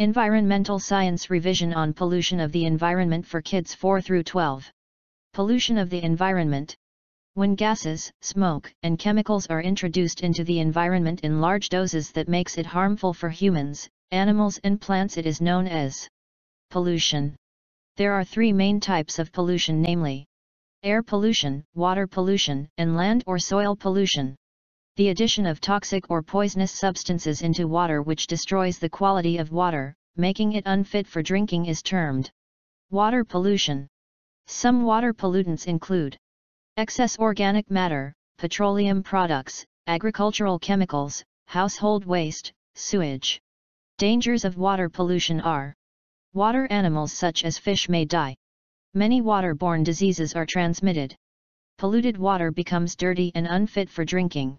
Environmental Science Revision on Pollution of the Environment for Kids 4 through 12. Pollution of the Environment. When gases, smoke, and chemicals are introduced into the environment in large doses that makes it harmful for humans, animals and plants it is known as pollution. There are three main types of pollution namely air pollution, water pollution, and land or soil pollution. The addition of toxic or poisonous substances into water which destroys the quality of water, making it unfit for drinking is termed water pollution. Some water pollutants include excess organic matter, petroleum products, agricultural chemicals, household waste, sewage. Dangers of water pollution are Water animals such as fish may die. Many waterborne diseases are transmitted. Polluted water becomes dirty and unfit for drinking.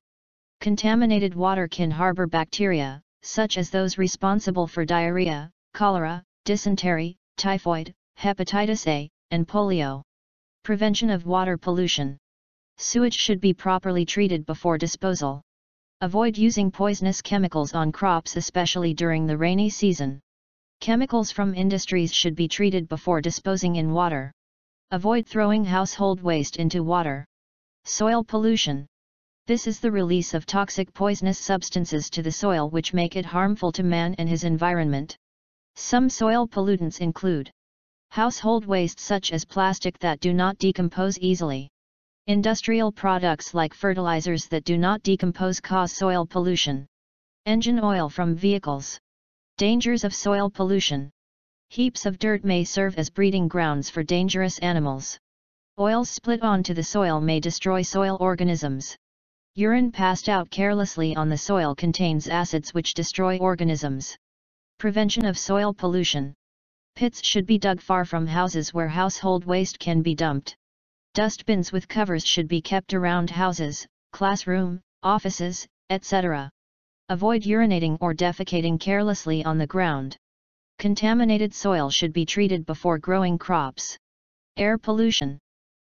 Contaminated water can harbor bacteria, such as those responsible for diarrhea, cholera, dysentery, typhoid, hepatitis A, and polio. Prevention of water pollution. Sewage should be properly treated before disposal. Avoid using poisonous chemicals on crops especially during the rainy season. Chemicals from industries should be treated before disposing in water. Avoid throwing household waste into water. Soil pollution. This is the release of toxic poisonous substances to the soil which make it harmful to man and his environment. Some soil pollutants include household waste such as plastic that do not decompose easily. Industrial products like fertilizers that do not decompose cause soil pollution. Engine oil from vehicles. Dangers of soil pollution. Heaps of dirt may serve as breeding grounds for dangerous animals. Oils split onto the soil may destroy soil organisms. Urine passed out carelessly on the soil contains acids which destroy organisms. Prevention of soil pollution. Pits should be dug far from houses where household waste can be dumped. Dustbins with covers should be kept around houses, classroom, offices, etc. Avoid urinating or defecating carelessly on the ground. Contaminated soil should be treated before growing crops. Air pollution.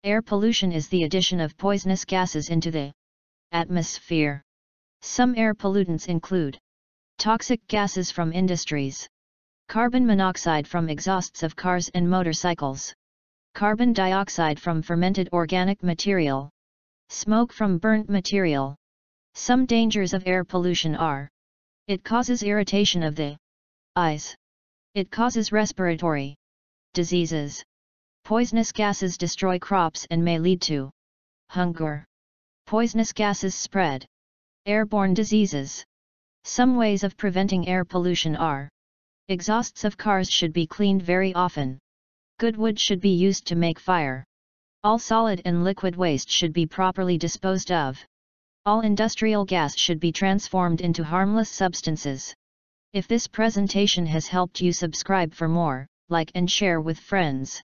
Air pollution is the addition of poisonous gases into the Atmosphere. Some air pollutants include toxic gases from industries, carbon monoxide from exhausts of cars and motorcycles, carbon dioxide from fermented organic material, smoke from burnt material. Some dangers of air pollution are it causes irritation of the eyes, it causes respiratory diseases, poisonous gases destroy crops and may lead to hunger. Poisonous gases spread. Airborne diseases. Some ways of preventing air pollution are Exhausts of cars should be cleaned very often. Good wood should be used to make fire. All solid and liquid waste should be properly disposed of. All industrial gas should be transformed into harmless substances. If this presentation has helped you subscribe for more, like and share with friends.